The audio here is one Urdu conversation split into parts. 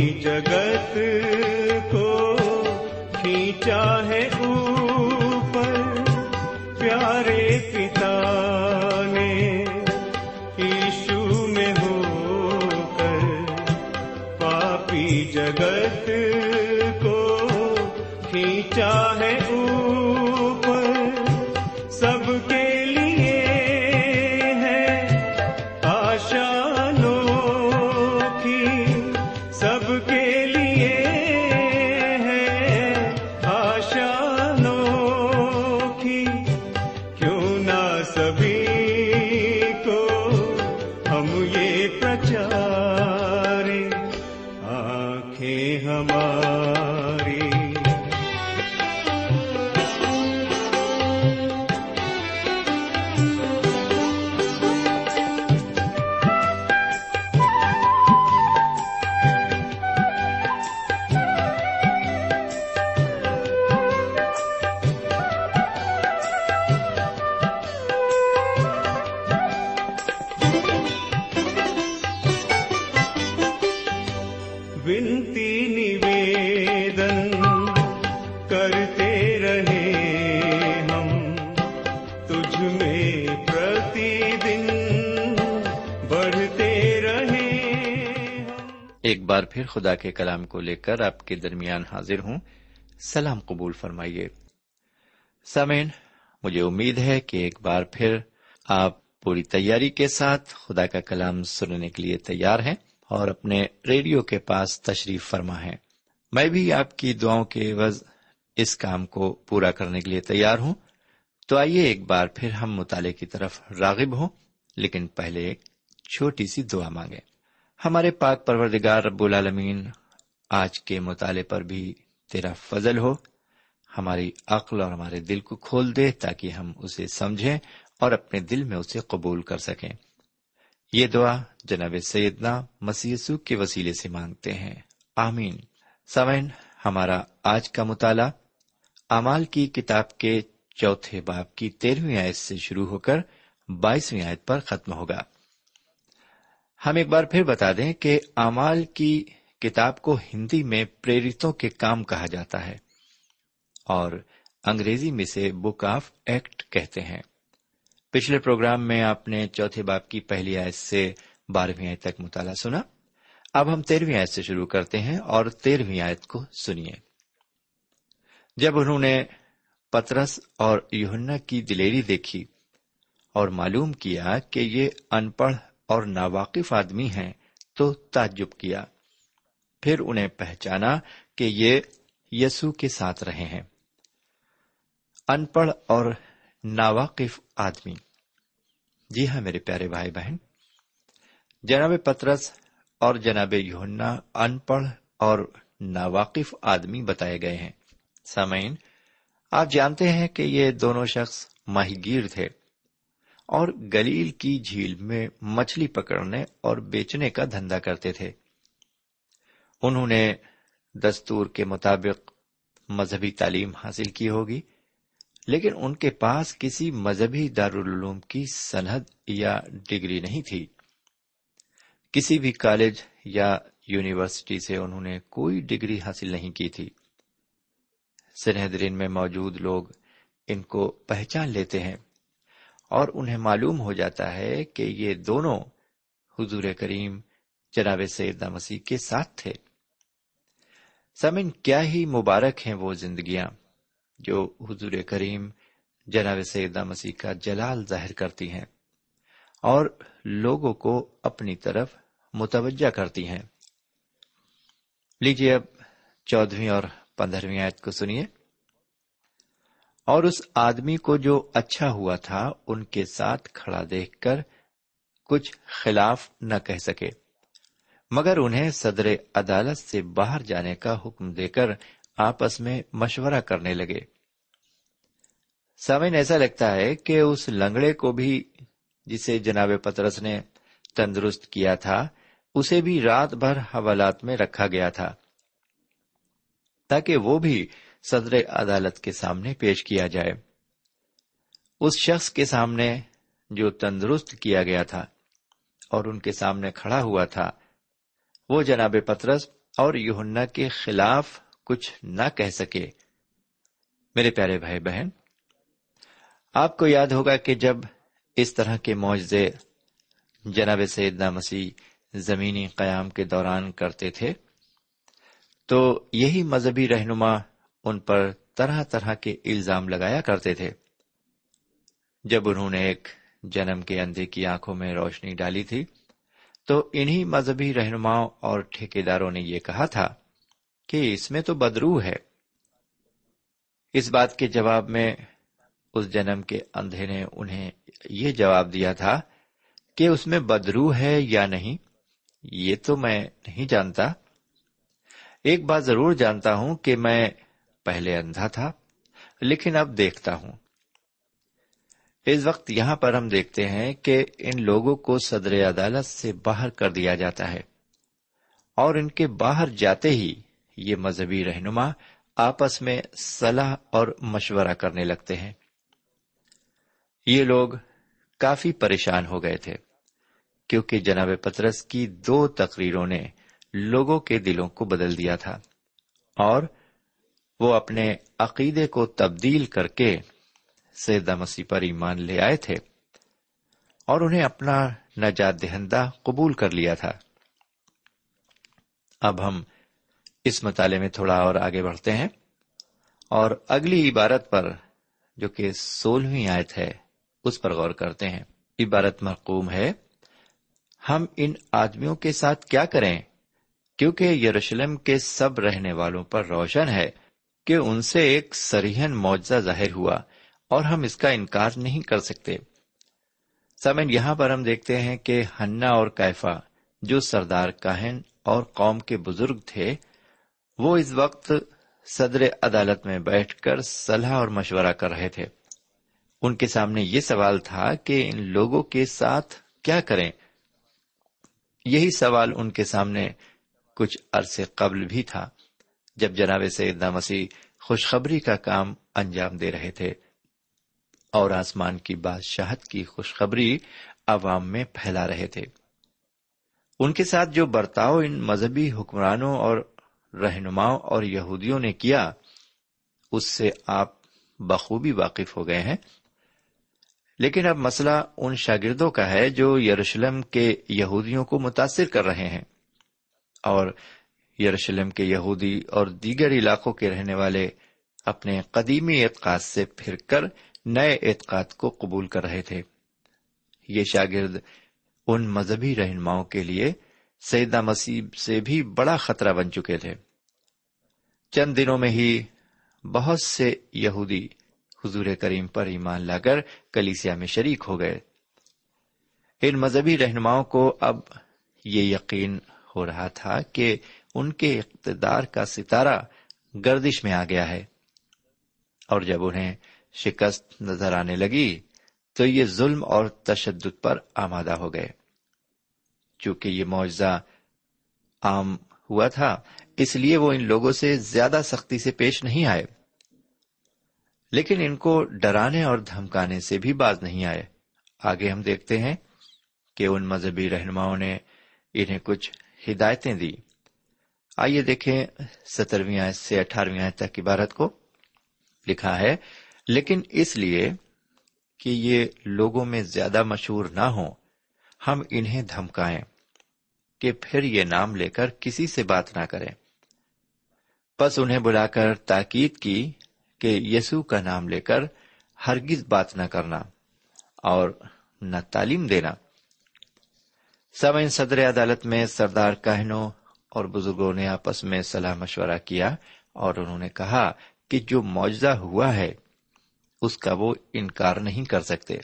جگت کو کھینچا ہے خدا کے کلام کو لے کر آپ کے درمیان حاضر ہوں۔ سلام قبول فرمائیے۔ سامعین، مجھے امید ہے کہ ایک بار پھر آپ پوری تیاری کے ساتھ خدا کا کلام سننے کے لیے تیار ہیں اور اپنے ریڈیو کے پاس تشریف فرما ہے میں بھی آپ کی دعاؤں کے عوض اس کام کو پورا کرنے کے لیے تیار ہوں۔ تو آئیے ایک بار پھر ہم مطالعے کی طرف راغب ہوں، لیکن پہلے ایک چھوٹی سی دعا مانگیں۔ ہمارے پاک پروردگار رب العالمین، آج کے مطالعے پر بھی تیرا فضل ہو، ہماری عقل اور ہمارے دل کو کھول دے تاکہ ہم اسے سمجھیں اور اپنے دل میں اسے قبول کر سکیں۔ یہ دعا جناب سیدنا مسیح کے وسیلے سے مانگتے ہیں۔ آمین۔ سمین ہمارا آج کا مطالعہ امال کی کتاب کے چوتھے باپ کی تیرہویں آیت سے شروع ہو کر بائیسویں آیت پر ختم ہوگا۔ ہم ایک بار پھر بتا دیں کہ امال کی کتاب کو ہندی میں پریرتوں کے کام کہا جاتا ہے اور انگریزی میں سے بک آف ایکٹ کہتے ہیں۔ پچھلے پروگرام میں آپ نے چوتھے باپ کی پہلی آیت سے بارہویں آیت تک مطالعہ سنا۔ اب ہم تیرہویں آیت سے شروع کرتے ہیں اور تیرہویں آیت کو سنیے۔ جب انہوں نے پترس اور یوہنا کی دلیری دیکھی اور معلوم کیا کہ یہ ان پڑھ اور ناواقف آدمی ہیں تو تعجب کیا۔ پھر انہیں پہچانا کہ یہ یسو کے ساتھ رہے ہیں۔ ان پڑھ اور ناواقف آدمی۔ جی ہاں میرے پیارے بھائی بہن۔ جناب پترس اور جناب یونا ان پڑھ اور ناواقف آدمی بتائے گئے ہیں۔ سامعین، آپ جانتے ہیں کہ یہ دونوں شخص ماہی گیر تھے۔ اور گلیل کی جھیل میں مچھلی پکڑنے اور بیچنے کا دھندا کرتے تھے۔ انہوں نے دستور کے مطابق مذہبی تعلیم حاصل کی ہوگی، لیکن ان کے پاس کسی مذہبی دارالعلوم کی سند یا ڈگری نہیں تھی۔ کسی بھی کالج یا یونیورسٹی سے انہوں نے کوئی ڈگری حاصل نہیں کی تھی۔ سنہدرین میں موجود لوگ ان کو پہچان لیتے ہیں۔ اور انہیں معلوم ہو جاتا ہے کہ یہ دونوں حضور کریم جناب سیدہ مسیح کے ساتھ تھے۔ سمن کیا ہی مبارک ہیں وہ زندگیاں جو حضور کریم جناب سیدہ مسیح کا جلال ظاہر کرتی ہیں اور لوگوں کو اپنی طرف متوجہ کرتی ہیں۔ لیجیے اب چودہویں اور پندرہویں آیت کو سنیے۔ اور اس آدمی کو جو اچھا ہوا تھا، ان کے ساتھ کھڑا دیکھ کر کچھ خلاف نہ کہہ سکے۔ مگر انہیں صدر عدالت سے باہر جانے کا حکم دے کر آپس میں مشورہ کرنے لگے۔ سامن ایسا لگتا ہے کہ اس لنگڑے کو بھی جسے جناب پترس نے تندرست کیا تھا، اسے بھی رات بھر حوالات میں رکھا گیا تھا، تاکہ وہ بھی صدر عدالت کے سامنے پیش کیا جائے۔ اس شخص کے سامنے جو تندرست کیا گیا تھا اور ان کے سامنے کھڑا ہوا تھا، وہ جناب پترس اور یوہنا کے خلاف کچھ نہ کہہ سکے۔ میرے پیارے بھائی بہن، آپ کو یاد ہوگا کہ جب اس طرح کے معجزے جناب سیدنا مسیح زمینی قیام کے دوران کرتے تھے، تو یہی مذہبی رہنما ان پر طرح طرح کے الزام لگایا کرتے تھے۔ جب انہوں نے ایک جنم کے اندھے کی آنکھوں میں روشنی ڈالی تھی، تو انہی مذہبی رہنماؤں اور ٹھیکیداروں نے یہ کہا تھا کہ اس میں تو بدرو ہے۔ اس بات کے جواب میں اس جنم کے اندھے نے انہیں یہ جواب دیا تھا کہ اس میں بدرو ہے یا نہیں، یہ تو میں نہیں جانتا۔ ایک بات ضرور جانتا ہوں کہ میں پہلے اندھا تھا، لیکن اب دیکھتا ہوں۔ اس وقت یہاں پر ہم دیکھتے ہیں کہ ان لوگوں کو صدر عدالت سے باہر کر دیا جاتا ہے۔ اور ان کے باہر جاتے ہی یہ مذہبی رہنما آپس میں صلاح اور مشورہ کرنے لگتے ہیں۔ یہ لوگ کافی پریشان ہو گئے تھے، کیونکہ جناب پترس کی دو تقریروں نے لوگوں کے دلوں کو بدل دیا تھا۔ اور وہ اپنے عقیدے کو تبدیل کر کے سیدہ مسیح پر ایمان لے آئے تھے اور انہیں اپنا نجات دہندہ قبول کر لیا تھا۔ اب ہم اس مطالعے میں تھوڑا اور آگے بڑھتے ہیں اور اگلی عبارت پر جو کہ سولہویں آیت ہے، اس پر غور کرتے ہیں۔ عبارت مرقوم ہے، ہم ان آدمیوں کے ساتھ کیا کریں؟ کیونکہ یروشلم کے سب رہنے والوں پر روشن ہے۔ کہ ان سے ایک سریحن معجزہ ظاہر ہوا اور ہم اس کا انکار نہیں کر سکتے۔ سمن یہاں پر ہم دیکھتے ہیں کہ ہنا اور کیفا جو سردار کاہن اور قوم کے بزرگ تھے، وہ اس وقت صدر عدالت میں بیٹھ کر صلاح اور مشورہ کر رہے تھے۔ ان کے سامنے یہ سوال تھا کہ ان لوگوں کے ساتھ کیا کریں؟ یہی سوال ان کے سامنے کچھ عرصے قبل بھی تھا۔ جب جناب سیدنا مسیح خوشخبری کا کام انجام دے رہے تھے اور آسمان کی بادشاہت کی خوشخبری عوام میں پھیلا رہے تھے۔ ان کے ساتھ جو برتاؤ ان مذہبی حکمرانوں اور رہنماؤں اور یہودیوں نے کیا، اس سے آپ بخوبی واقف ہو گئے ہیں۔ لیکن اب مسئلہ ان شاگردوں کا ہے جو یروشلم کے یہودیوں کو متاثر کر رہے ہیں اور یروشلم کے یہودی اور دیگر علاقوں کے رہنے والے اپنے قدیمی اعتقاد سے پھر کر نئے اعتقاد کو قبول کر رہے تھے۔ یہ شاگرد ان مذہبی رہنماؤں کے لیے سیدہ مسیح سے بھی بڑا خطرہ بن چکے تھے۔ چند دنوں میں ہی بہت سے یہودی حضور کریم پر ایمان لا کر کلیسیا میں شریک ہو گئے۔ ان مذہبی رہنماؤں کو اب یہ یقین ہو رہا تھا کہ ان کے اقتدار کا ستارہ گردش میں آ گیا ہے۔ اور جب انہیں شکست نظر آنے لگی تو یہ ظلم اور تشدد پر آمادہ ہو گئے۔ چونکہ یہ معاوضہ عام ہوا تھا، اس لیے وہ ان لوگوں سے زیادہ سختی سے پیش نہیں آئے۔ لیکن ان کو ڈرانے اور دھمکانے سے بھی باز نہیں آئے۔ آگے ہم دیکھتے ہیں کہ ان مذہبی رہنماؤں نے انہیں کچھ ہدایتیں دی آئیے دیکھیں سترویں آیت سے اٹھارہویں آیت تک عبارت کو لکھا ہے۔ لیکن اس لیے کہ یہ لوگوں میں زیادہ مشہور نہ ہوں، ہم انہیں دھمکائیں کہ پھر یہ نام لے کر کسی سے بات نہ کریں۔ بس انہیں بلا کر تاکید کی کہ یسو کا نام لے کر ہرگز بات نہ کرنا اور نہ تعلیم دینا۔ سمعین صدر عدالت میں سردار کہنوں اور بزرگوں نے آپس میں صلاح مشورہ کیا اور انہوں نے کہا کہ جو معاوضہ ہوا ہے، اس کا وہ انکار نہیں کر سکتے۔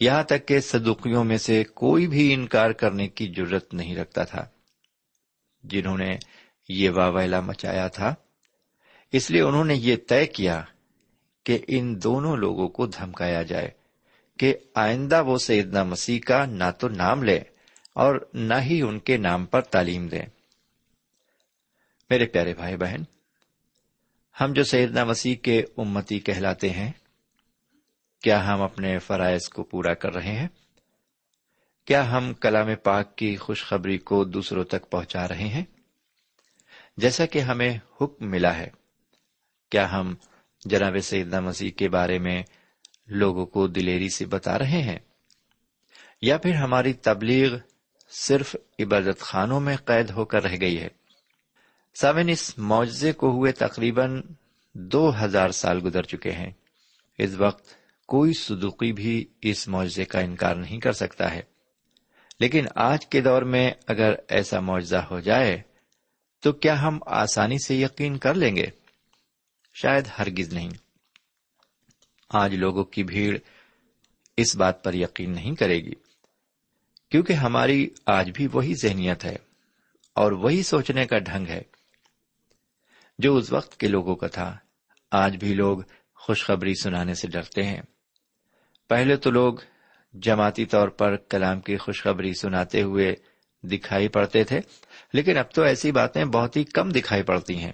یہاں تک کہ صدوقیوں میں سے کوئی بھی انکار کرنے کی ضرورت نہیں رکھتا تھا۔ جنہوں نے یہ واویلا مچایا تھا۔ اس لیے انہوں نے یہ طے کیا کہ ان دونوں لوگوں کو دھمکایا جائے کہ آئندہ وہ سیدنا مسیح کا نہ تو نام لے اور نہ ہی ان کے نام پر تعلیم دیں۔ میرے پیارے بھائی بہن، ہم جو سیدنا مسیح کے امتی کہلاتے ہیں، کیا ہم اپنے فرائض کو پورا کر رہے ہیں؟ کیا ہم کلام پاک کی خوشخبری کو دوسروں تک پہنچا رہے ہیں؟ جیسا کہ ہمیں حکم ملا ہے، کیا ہم جناب سیدنا مسیح کے بارے میں لوگوں کو دلیری سے بتا رہے ہیں؟ یا پھر ہماری تبلیغ صرف عبادت خانوں میں قید ہو کر رہ گئی ہے۔ سامن اس معجزے کو ہوئے تقریباً دو ہزار سال گزر چکے ہیں۔ اس وقت کوئی صدوقی بھی اس معجزے کا انکار نہیں کر سکتا ہے۔ لیکن آج کے دور میں اگر ایسا معجزہ ہو جائے، تو کیا ہم آسانی سے یقین کر لیں گے؟ شاید ہرگز نہیں۔ آج لوگوں کی بھیڑ اس بات پر یقین نہیں کرے گی۔ کیونکہ ہماری آج بھی وہی ذہنیت ہے اور وہی سوچنے کا ڈھنگ ہے جو اس وقت کے لوگوں کا تھا۔ آج بھی لوگ خوشخبری سنانے سے ڈرتے ہیں۔ پہلے تو لوگ جماعتی طور پر کلام کی خوشخبری سناتے ہوئے دکھائی پڑتے تھے، لیکن اب تو ایسی باتیں بہت ہی کم دکھائی پڑتی ہیں۔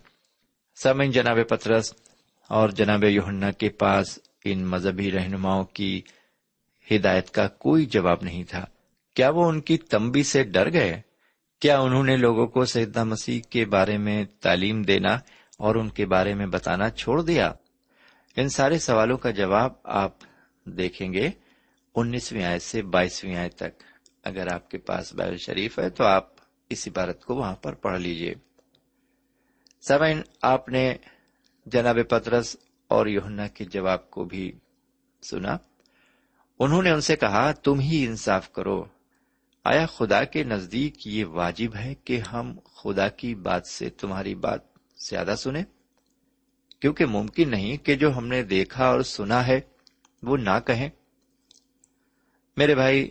سمن جناب پترس اور جناب یوہنا کے پاس ان مذہبی رہنماؤں کی ہدایت کا کوئی جواب نہیں تھا۔ کیا وہ ان کی تمبی سے ڈر گئے؟ کیا انہوں نے لوگوں کو سیدہ مسیح کے بارے میں تعلیم دینا اور ان کے بارے میں بتانا چھوڑ دیا؟ ان سارے سوالوں کا جواب آپ دیکھیں گے انیسویں آئے سے بائیسویں آئے تک۔ اگر آپ کے پاس بائل شریف ہے تو آپ اس عبارت کو وہاں پر پڑھ لیجیے سمین آپ نے جناب پترس اور یوہنا کے جواب کو بھی سنا۔ انہوں نے ان سے کہا، تم ہی انصاف کرو۔ آیا خدا کے نزدیک یہ واجب ہے کہ ہم خدا کی بات سے تمہاری بات زیادہ سنیں؟ کیونکہ ممکن نہیں کہ جو ہم نے دیکھا اور سنا ہے وہ نہ کہیں۔ میرے بھائی،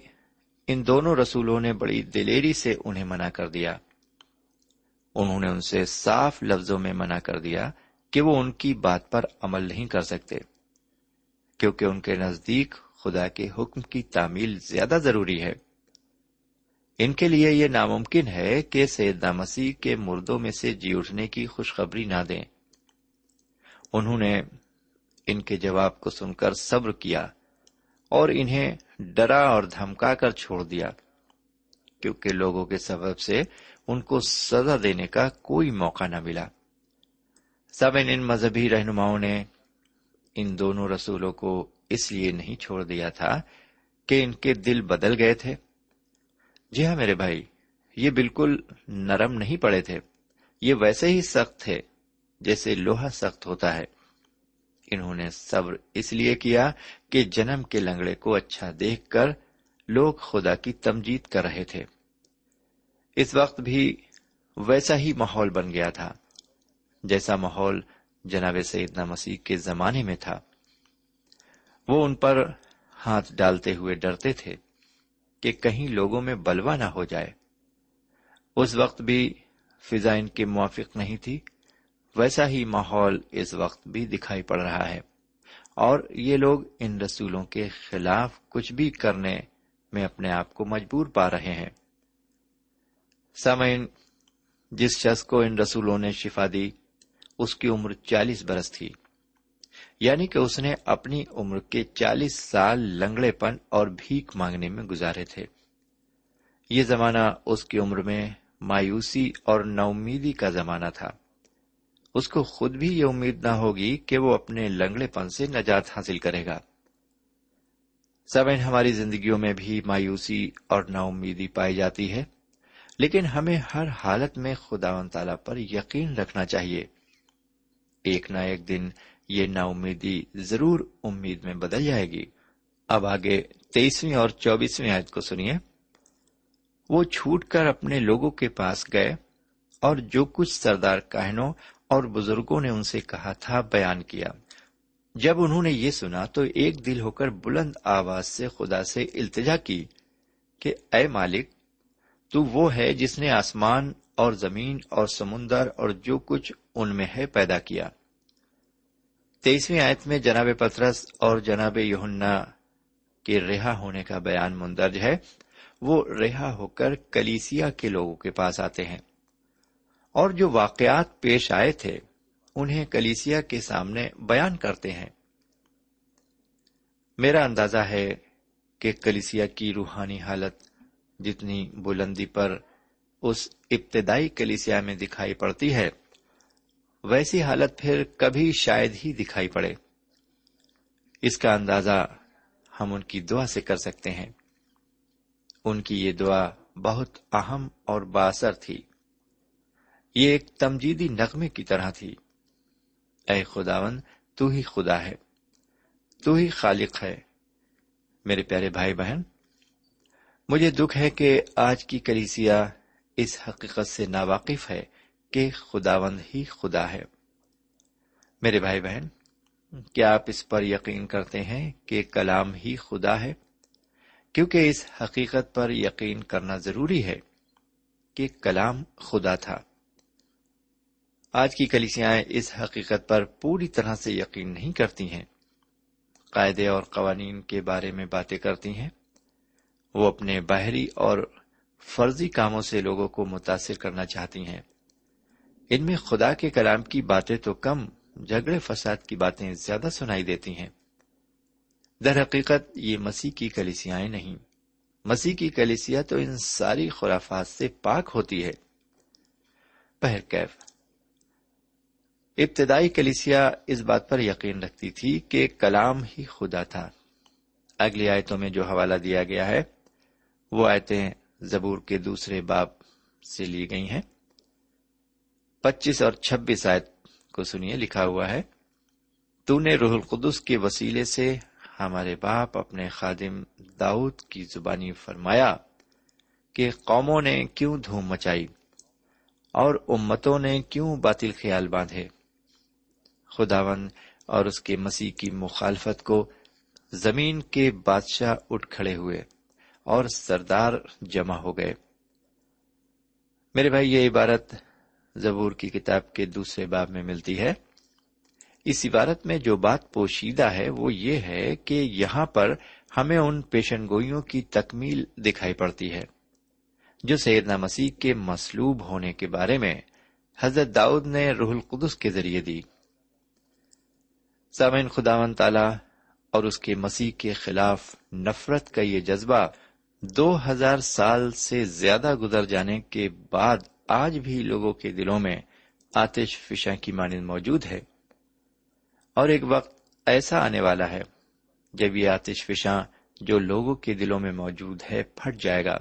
ان دونوں رسولوں نے بڑی دلیری سے انہیں منع کر دیا۔ انہوں نے ان سے صاف لفظوں میں منع کر دیا کہ وہ ان کی بات پر عمل نہیں کر سکتے، کیونکہ ان کے نزدیک خدا کے حکم کی تعمیل زیادہ ضروری ہے۔ ان کے لیے یہ ناممکن ہے کہ سیدنا مسیح کے مردوں میں سے جی اٹھنے کی خوشخبری نہ دیں۔ انہوں نے ان کے جواب کو سن کر صبر کیا اور انہیں ڈرا اور دھمکا کر چھوڑ دیا، کیونکہ لوگوں کے سبب سے ان کو سزا دینے کا کوئی موقع نہ ملا۔ سب ان مذہبی رہنماؤں نے ان دونوں رسولوں کو اس لیے نہیں چھوڑ دیا تھا کہ ان کے دل بدل گئے تھے۔ جی ہاں میرے بھائی، یہ بالکل نرم نہیں پڑے تھے۔ یہ ویسے ہی سخت تھے جیسے لوہا سخت ہوتا ہے۔ انہوں نے صبر اس لیے کیا کہ جنم کے لنگڑے کو اچھا دیکھ کر لوگ خدا کی تمجید کر رہے تھے۔ اس وقت بھی ویسا ہی ماحول بن گیا تھا، جیسا ماحول جناب سیدنا مسیح کے زمانے میں تھا۔ وہ ان پر ہاتھ ڈالتے ہوئے ڈرتے تھے۔ کہ کہیں لوگوں میں بلوا نہ ہو جائے۔ اس وقت بھی فضا ان کے موافق نہیں تھی۔ ویسا ہی ماحول اس وقت بھی دکھائی پڑ رہا ہے۔ اور یہ لوگ ان رسولوں کے خلاف کچھ بھی کرنے میں اپنے آپ کو مجبور پا رہے ہیں۔ سامعین، جس شخص کو ان رسولوں نے شفا دی، اس کی عمر چالیس برس تھی۔ یعنی کہ اس نے اپنی عمر کے چالیس سال لنگڑے پن اور بھیک مانگنے میں گزارے تھے۔ یہ زمانہ اس کی عمر میں مایوسی اور امیدی کا زمانہ تھا۔ اس کو خود بھی یہ امید نہ ہوگی کہ وہ اپنے لنگڑے پن سے نجات حاصل کرے گا۔ سبین ہماری زندگیوں میں بھی مایوسی اور ناامیدی پائی جاتی ہے، لیکن ہمیں ہر حالت میں خدا و تعالی پر یقین رکھنا چاہیے۔ ایک نہ ایک دن یہ نا امیدی ضرور امید میں بدل جائے گی۔ اب آگے تیئیسویں اور چوبیسویں آیت کو سنیے۔ وہ چھوٹ کر اپنے لوگوں کے پاس گئے اور جو کچھ سردار کہنوں اور بزرگوں نے ان سے کہا تھا بیان کیا۔ جب انہوں نے یہ سنا تو ایک دل ہو کر بلند آواز سے خدا سے التجا کی کہ اے مالک، تو وہ ہے جس نے آسمان اور زمین اور سمندر اور جو کچھ ان میں ہے پیدا کیا۔ تیسویں آیت میں جناب پترس اور جناب یونا کے رہا ہونے کا بیان مندرج ہے۔ وہ رہا ہو کر کلیسیا کے لوگوں کے پاس آتے ہیں۔ اور جو واقعات پیش آئے تھے، انہیں کلیسیا کے سامنے بیان کرتے ہیں۔ میرا اندازہ ہے کہ کلیسیا کی روحانی حالت جتنی بلندی پر اس ابتدائی کلیسیا میں دکھائی پڑتی ہے ویسی حالت پھر کبھی شاید ہی دکھائی پڑے۔ اس کا اندازہ ہم ان کی دعا سے کر سکتے ہیں۔ ان کی یہ دعا بہت اہم اور باثر تھی۔ یہ ایک تمجیدی نغمے کی طرح تھی۔ اے خداون تو ہی خدا ہے۔ تو ہی خالق ہے۔ میرے پیارے بھائی بہن، مجھے دکھ ہے کہ آج کی کلیسیا اس حقیقت سے ناواقف ہے۔ کہ خداوند ہی خدا ہے۔ میرے بھائی بہن، کیا آپ اس پر یقین کرتے ہیں کہ کلام ہی خدا ہے؟ کیونکہ اس حقیقت پر یقین کرنا ضروری ہے کہ کلام خدا تھا۔ آج کی کلیسیاں اس حقیقت پر پوری طرح سے یقین نہیں کرتی ہیں۔ قاعدے اور قوانین کے بارے میں باتیں کرتی ہیں۔ وہ اپنے باہری اور فرضی کاموں سے لوگوں کو متاثر کرنا چاہتی ہیں۔ ان میں خدا کے کلام کی باتیں تو کم، جھگڑے فساد کی باتیں زیادہ سنائی دیتی ہیں۔ در حقیقت یہ مسیح کی کلیسیاں نہیں۔ مسیح کی کلیسیا تو ان ساری خرافات سے پاک ہوتی ہے۔ پہر کیف۔ ابتدائی کلیسیا اس بات پر یقین رکھتی تھی کہ کلام ہی خدا تھا۔ اگلی آیتوں میں جو حوالہ دیا گیا ہے، وہ آیتیں زبور کے دوسرے باب سے لی گئی ہیں۔ پچیس اور چھبیس آیت کو سنیے، لکھا ہوا ہے، تو نے روح القدس کے وسیلے سے ہمارے باپ اپنے خادم داؤد کی زبانی فرمایا کہ قوموں نے کیوں دھوم مچائی اور امتوں نے کیوں باطل خیال باندھے؟ خداون اور اس کے مسیح کی مخالفت کو زمین کے بادشاہ اٹھ کھڑے ہوئے اور سردار جمع ہو گئے۔ میرے بھائی، یہ عبارت زبور کی کتاب کے دوسرے باب میں ملتی ہے۔ اس عبارت میں جو بات پوشیدہ ہے وہ یہ ہے کہ یہاں پر ہمیں ان پیشن گوئیوں کی تکمیل دکھائی پڑتی ہے، جو سیدنا مسیح کے مسلوب ہونے کے بارے میں حضرت داؤد نے روح القدس کے ذریعے دی۔ سامعین خداون تعالی اور اس کے مسیح کے خلاف نفرت کا یہ جذبہ دو ہزار سال سے زیادہ گزر جانے کے بعد آج بھی لوگوں کے دلوں میں آتش فشاں کی مانند موجود ہے۔ اور ایک وقت ایسا آنے والا ہے جب یہ آتش فشاں جو لوگوں کے دلوں میں موجود ہے پھٹ جائے گا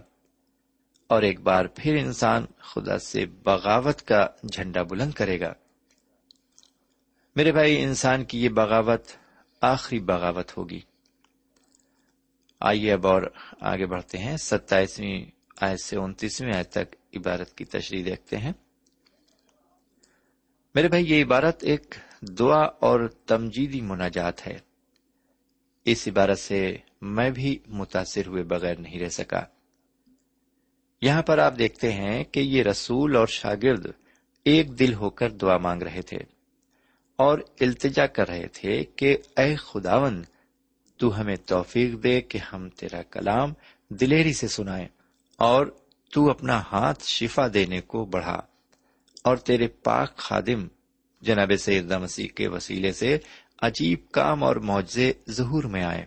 اور ایک بار پھر انسان خدا سے بغاوت کا جھنڈا بلند کرے گا۔ میرے بھائی، انسان کی یہ بغاوت آخری بغاوت ہوگی۔ آئیے اب اور آگے بڑھتے ہیں۔ ستائیسویں آیت سے انتیسویں آیت تک عبارت کی تشریح دیکھتے ہیں۔ میرے بھائی، یہ عبارت ایک دعا اور تمجیدی مناجات ہے۔ اس عبارت سے میں بھی متاثر ہوئے بغیر نہیں رہ سکا۔ یہاں پر آپ دیکھتے ہیں کہ یہ رسول اور شاگرد ایک دل ہو کر دعا مانگ رہے تھے اور التجا کر رہے تھے کہ اے خداون تو ہمیں توفیق دے کہ ہم تیرا کلام دلیری سے سنائیں اور تو اپنا ہاتھ شفا دینے کو بڑھا اور تیرے پاک خادم جناب سیدہ مسیح کے وسیلے سے عجیب کام اور معجزے ظہور میں آئے۔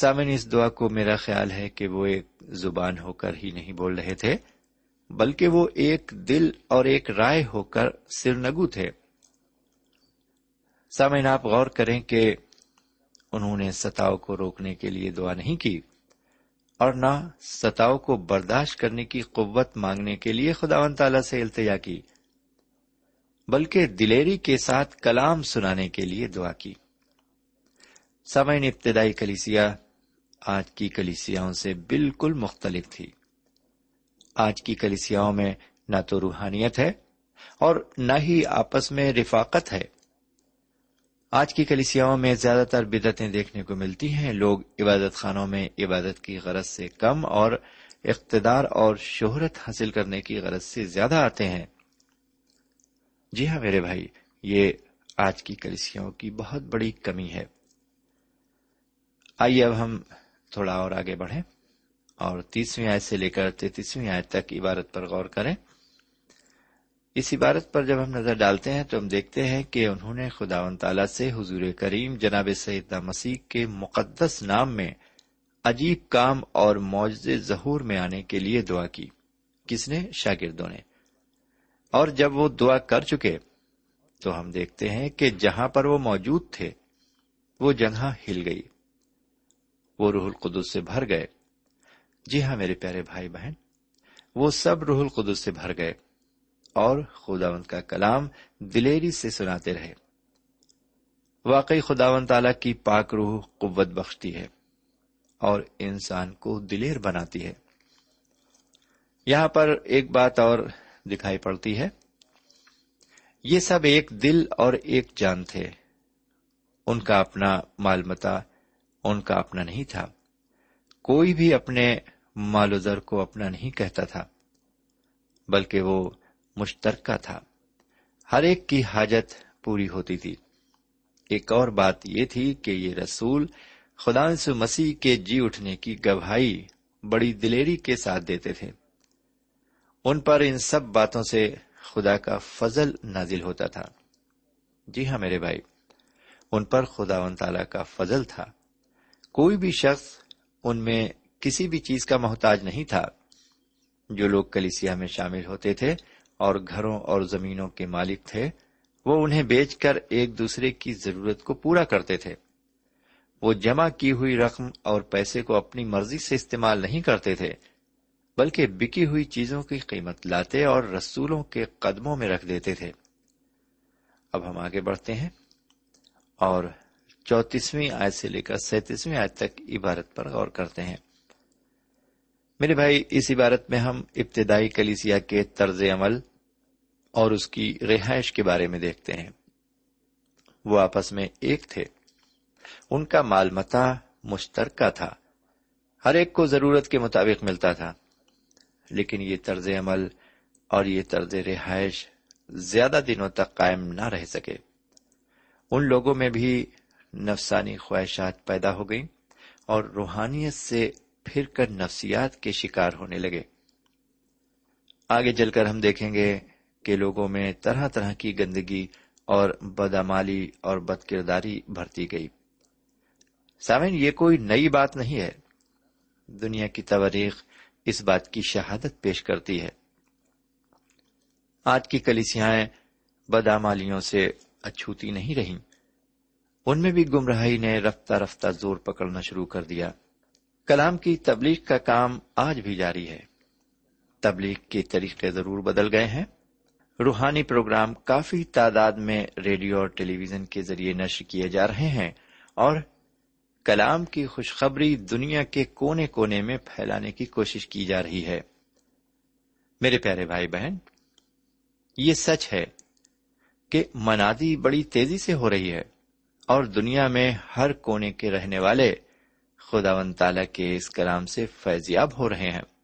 سامن اس دعا کو میرا خیال ہے کہ وہ ایک زبان ہو کر ہی نہیں بول رہے تھے، بلکہ وہ ایک دل اور ایک رائے ہو کر سرنگو تھے۔ سامن آپ غور کریں کہ انہوں نے ستاؤ کو روکنے کے لیے دعا نہیں کی اور نہ ستاؤ کو برداشت کرنے کی قوت مانگنے کے لیے خدا و تعالی سے التجا کی، بلکہ دلیری کے ساتھ کلام سنانے کے لیے دعا کی۔ سمعین ابتدائی کلیسیا آج کی کلیسیاں سے بالکل مختلف تھی۔ آج کی کلیسیاں میں نہ تو روحانیت ہے اور نہ ہی آپس میں رفاقت ہے۔ آج کی کلیسیاں میں زیادہ تر بدتیں دیکھنے کو ملتی ہیں۔ لوگ عبادت خانوں میں عبادت کی غرض سے کم اور اقتدار اور شہرت حاصل کرنے کی غرض سے زیادہ آتے ہیں۔ جی ہاں میرے بھائی، یہ آج کی کلیسیوں کی بہت بڑی کمی ہے۔ آئیے اب ہم تھوڑا اور آگے بڑھیں اور تیسویں آیت سے لے کر تینتیسویں آیت تک عبارت پر غور کریں۔ اس عبارت پر جب ہم نظر ڈالتے ہیں تو ہم دیکھتے ہیں کہ انہوں نے خدا و تعالی سے حضور کریم جناب سعید مسیح کے مقدس نام میں عجیب کام اور معجز ظہور میں آنے کے لیے دعا کی۔ کس نے؟ شاگردوں نے۔ اور جب وہ دعا کر چکے تو ہم دیکھتے ہیں کہ جہاں پر وہ موجود تھے، وہ جگہ ہل گئی۔ وہ روح القدس سے بھر گئے۔ جی ہاں میرے پیارے بھائی بہن، وہ سب روح القدس سے بھر گئے۔ اور خداوند کا کلام دلیری سے سناتے رہے۔ واقعی خداون تعالی کی پاک روح قوت بخشتی ہے اور انسان کو دلیر بناتی ہے۔ یہاں پر ایک بات اور دکھائی پڑتی ہے۔ یہ سب ایک دل اور ایک جان تھے۔ ان کا اپنا مال متا، ان کا اپنا نہیں تھا۔ کوئی بھی اپنے مال و زر کو اپنا نہیں کہتا تھا، بلکہ وہ مشترکہ تھا۔ ہر ایک کی حاجت پوری ہوتی تھی۔ ایک اور بات یہ تھی کہ یہ رسول خدا مسیح کے جی اٹھنے کی گواہی بڑی دلیری کے ساتھ دیتے تھے۔ ان پر ان سب باتوں سے خدا کا فضل نازل ہوتا تھا۔ جی ہاں میرے بھائی، ان پر خدا و تعالی کا فضل تھا۔ کوئی بھی شخص ان میں کسی بھی چیز کا محتاج نہیں تھا۔ جو لوگ کلیسیا میں شامل ہوتے تھے اور گھروں اور زمینوں کے مالک تھے، وہ انہیں بیچ کر ایک دوسرے کی ضرورت کو پورا کرتے تھے۔ وہ جمع کی ہوئی رقم اور پیسے کو اپنی مرضی سے استعمال نہیں کرتے تھے، بلکہ بکی ہوئی چیزوں کی قیمت لاتے اور رسولوں کے قدموں میں رکھ دیتے تھے۔ اب ہم آگے بڑھتے ہیں اور چوتیسویں آیت سے لے کر سینتیسویں آیت تک عبارت پر غور کرتے ہیں۔ میرے بھائی، اس عبارت میں ہم ابتدائی کلیسیا کے طرز عمل اور اس کی رہائش کے بارے میں دیکھتے ہیں۔ وہ آپس میں ایک تھے۔ ان کا مال متا مشترکہ تھا۔ ہر ایک کو ضرورت کے مطابق ملتا تھا۔ لیکن یہ طرز عمل اور یہ طرز رہائش زیادہ دنوں تک قائم نہ رہ سکے۔ ان لوگوں میں بھی نفسانی خواہشات پیدا ہو گئیں اور روحانیت سے پھر کر نفسیات کے شکار ہونے لگے۔ آگے چل کر ہم دیکھیں گے کہ لوگوں میں طرح طرح کی گندگی اور بدامالی اور بد کرداری بھرتی گئی۔ سامن یہ کوئی نئی بات نہیں ہے۔ دنیا کی تواریخ اس بات کی شہادت پیش کرتی ہے۔ آج کی کلیسیاں بدامالیوں سے اچھوتی نہیں رہی ان میں بھی گمراہی نے رفتہ رفتہ زور پکڑنا شروع کر دیا۔ کلام کی تبلیغ کا کام آج بھی جاری ہے۔ تبلیغ کے طریقے ضرور بدل گئے ہیں۔ روحانی پروگرام کافی تعداد میں ریڈیو اور ٹیلی ویژن کے ذریعے نشر کیے جا رہے ہیں اور کلام کی خوشخبری دنیا کے کونے کونے میں پھیلانے کی کوشش کی جا رہی ہے۔ میرے پیارے بھائی بہن، یہ سچ ہے کہ منادی بڑی تیزی سے ہو رہی ہے اور دنیا میں ہر کونے کے رہنے والے خدا و تعالی کے اس کلام سے فیضیاب ہو رہے ہیں۔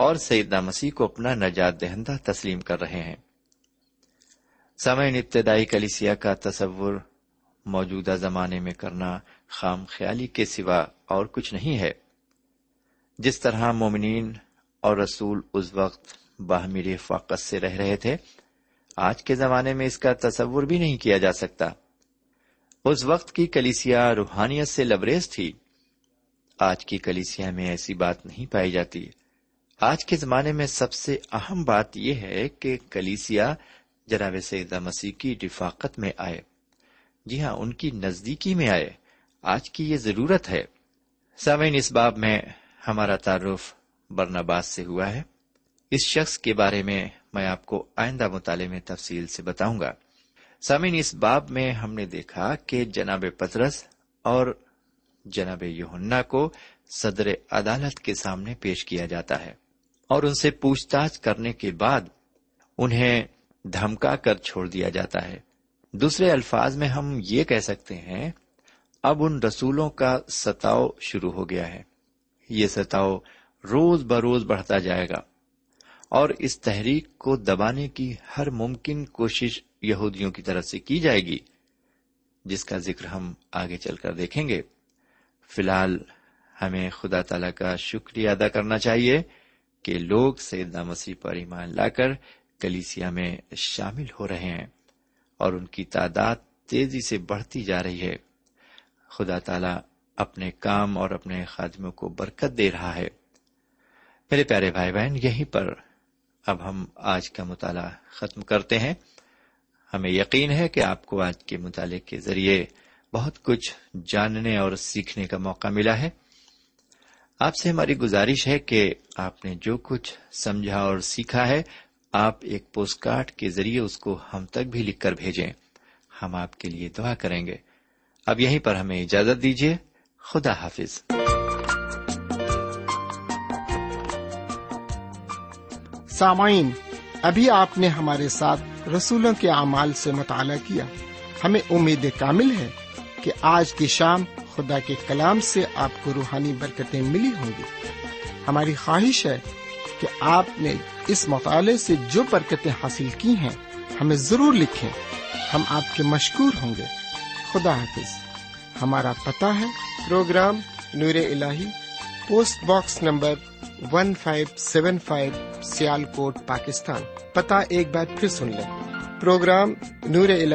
اور سیدنا مسیح کو اپنا نجات دہندہ تسلیم کر رہے ہیں۔ سمعین ابتدائی کلیسیا کا تصور موجودہ زمانے میں کرنا خام خیالی کے سوا اور کچھ نہیں ہے۔ جس طرح مومنین اور رسول اس وقت باہمی رفاقت سے رہ رہے تھے، آج کے زمانے میں اس کا تصور بھی نہیں کیا جا سکتا۔ اس وقت کی کلیسیا روحانیت سے لبریز تھی۔ آج کی کلیسیا میں ایسی بات نہیں پائی جاتی۔ آج کے زمانے میں سب سے اہم بات یہ ہے کہ کلیسیا جناب سیدہ مسیح کی رفاقت میں آئے۔ جی ہاں ان کی نزدیکی میں آئے۔ آج کی یہ ضرورت ہے۔ سامعین، اس باب میں ہمارا تعارف برنباس سے ہوا ہے۔ اس شخص کے بارے میں میں آپ کو آئندہ مطالعے میں تفصیل سے بتاؤں گا۔ سامعین، اس باب میں ہم نے دیکھا کہ جناب پترس اور جناب یوہنا کو صدر عدالت کے سامنے پیش کیا جاتا ہے۔ اور ان سے پوچھ تاچھ کرنے کے بعد انہیں دھمکا کر چھوڑ دیا جاتا ہے۔ دوسرے الفاظ میں ہم یہ کہہ سکتے ہیں، اب ان رسولوں کا ستاؤ شروع ہو گیا ہے۔ یہ ستاؤ روز بروز بڑھتا جائے گا اور اس تحریک کو دبانے کی ہر ممکن کوشش یہودیوں کی طرف سے کی جائے گی، جس کا ذکر ہم آگے چل کر دیکھیں گے۔ فی الحال ہمیں خدا تعالی کا شکریہ ادا کرنا چاہیے۔ کہ لوگ سیدنا مسیح پر ایمان لا کر کلیسیا میں شامل ہو رہے ہیں اور ان کی تعداد تیزی سے بڑھتی جا رہی ہے۔ خدا تعالی اپنے کام اور اپنے خادموں کو برکت دے رہا ہے۔ میرے پیارے بھائی بہن، یہیں پر اب ہم آج کا مطالعہ ختم کرتے ہیں۔ ہمیں یقین ہے کہ آپ کو آج کے مطالعے کے ذریعے بہت کچھ جاننے اور سیکھنے کا موقع ملا ہے۔ آپ سے ہماری گزارش ہے کہ آپ نے جو کچھ سمجھا اور سیکھا ہے، آپ ایک پوسٹ کارڈ کے ذریعے اس کو ہم تک بھی لکھ کر بھیجیں۔ ہم آپ کے لیے دعا کریں گے۔ اب یہیں پر ہمیں اجازت دیجیے۔ خدا حافظ۔ سامعین، ابھی آپ نے ہمارے ساتھ رسولوں کے اعمال سے مطالعہ کیا۔ ہمیں امید کامل ہے کہ آج کی شام خدا کے کلام سے آپ کو روحانی برکتیں ملی ہوں گی۔ ہماری خواہش ہے کہ آپ نے اس مطالعے سے جو برکتیں حاصل کی ہیں، ہمیں ضرور لکھیں۔ ہم آپ کے مشکور ہوں گے۔ خدا حافظ۔ ہمارا پتہ ہے، program Noor ul post box number one five seven five Sialkot, Pakistan. پتا ایک بار پھر سن لیں۔ پروگرام نور ال